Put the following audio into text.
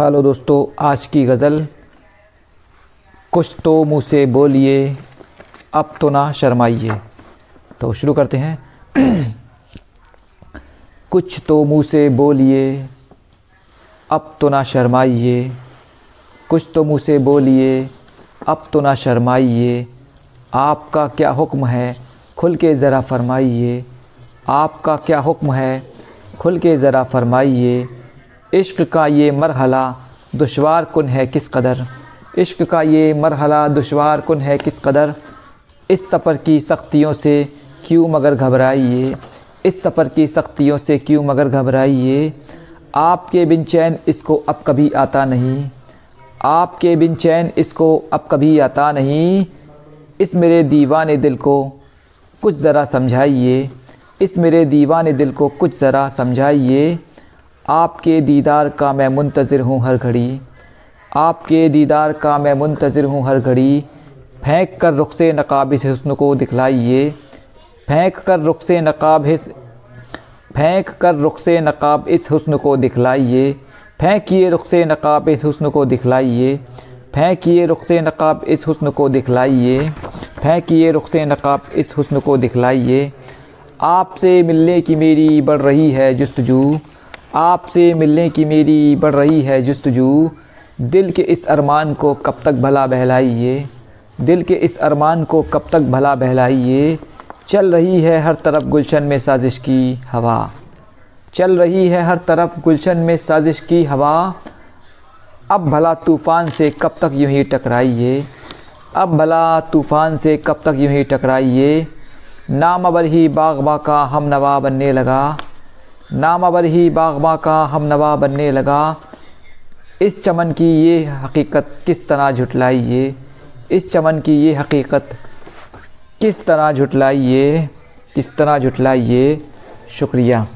Hello दोस्तों, आज की गज़ल, कुछ तो मुँह से बोलिए, अब तो ना शर्माइए। तो शुरू करते हैं। कुछ तो मुँह से बोलिए, अब तो ना शर्माइए। कुछ तो मुँह से बोलिए, अब तो ना शर्माइए। आपका क्या हुक्म है? खुल के ज़रा फरमाइए। आपका क्या हुक्म है? खुल के ज़रा फरमाइए। इश्क का ये मरहला दुशवार कन है किस कदर? इश्क का ये मरहला दुशवार कन है किस कदर? इस सफ़र की सख्तियों से क्यों मगर घबराइए? इस सफ़र की सख्तियों से क्यों मगर घबराइए? आपके बिन चैन इसको अब कभी आता नहीं। आपके बिन चैन इसको अब कभी आता नहीं। इस मेरे दीवाने दिल को कुछ ज़रा समझाइए। इस मेरे दीवाने दिल को कुछ ज़रा समझाइए। आपके दीदार का मैं मुंतज़र हूँ हर घड़ी। आपके दीदार का मैं मुंतज़र हूँ हर घड़ी। फेंक कर रुख से नकाब इस हुस्न को दिखलाइए। फेंक कर रुख से नकाब इस फेंक कर रुख से नकाब इस हुस्न को दिखलाइए। फेंकिए रुख से नकाब इस हुस्न को दिखलाइए। फेंकिए रुख से नकाब इस हुस्न को दिखलाइए। फेंकिए रुख से नकाब इस हुस्न को दिखलाइए। आपसे मिलने की मेरी बढ़ रही है जस्तजू। आपसे मिलने की मेरी बढ़ रही है जस्तजू। दिल के इस अरमान को कब तक भला बहलाइए? दिल के इस अरमान को कब तक भला बहलाइए? चल रही है हर तरफ़ गुलशन में साजिश की हवा। चल रही है हर तरफ़ गुलशन में साजिश की हवा। अब भला तूफ़ान से कब तक यूँ ही टकराइए? अब भला तूफ़ान से कब तक यूँ ही टकराइए? नाम अबर ही बागबा का हम नवा बनने लगा। नाम अबर ही बागबा का हम नवा बनने लगा। इस चमन की ये हकीकत किस तरह झुटलाइए? इस चमन की ये हकीकत किस तरह झुटलाइए? किस तरह झुटलाइए? शुक्रिया।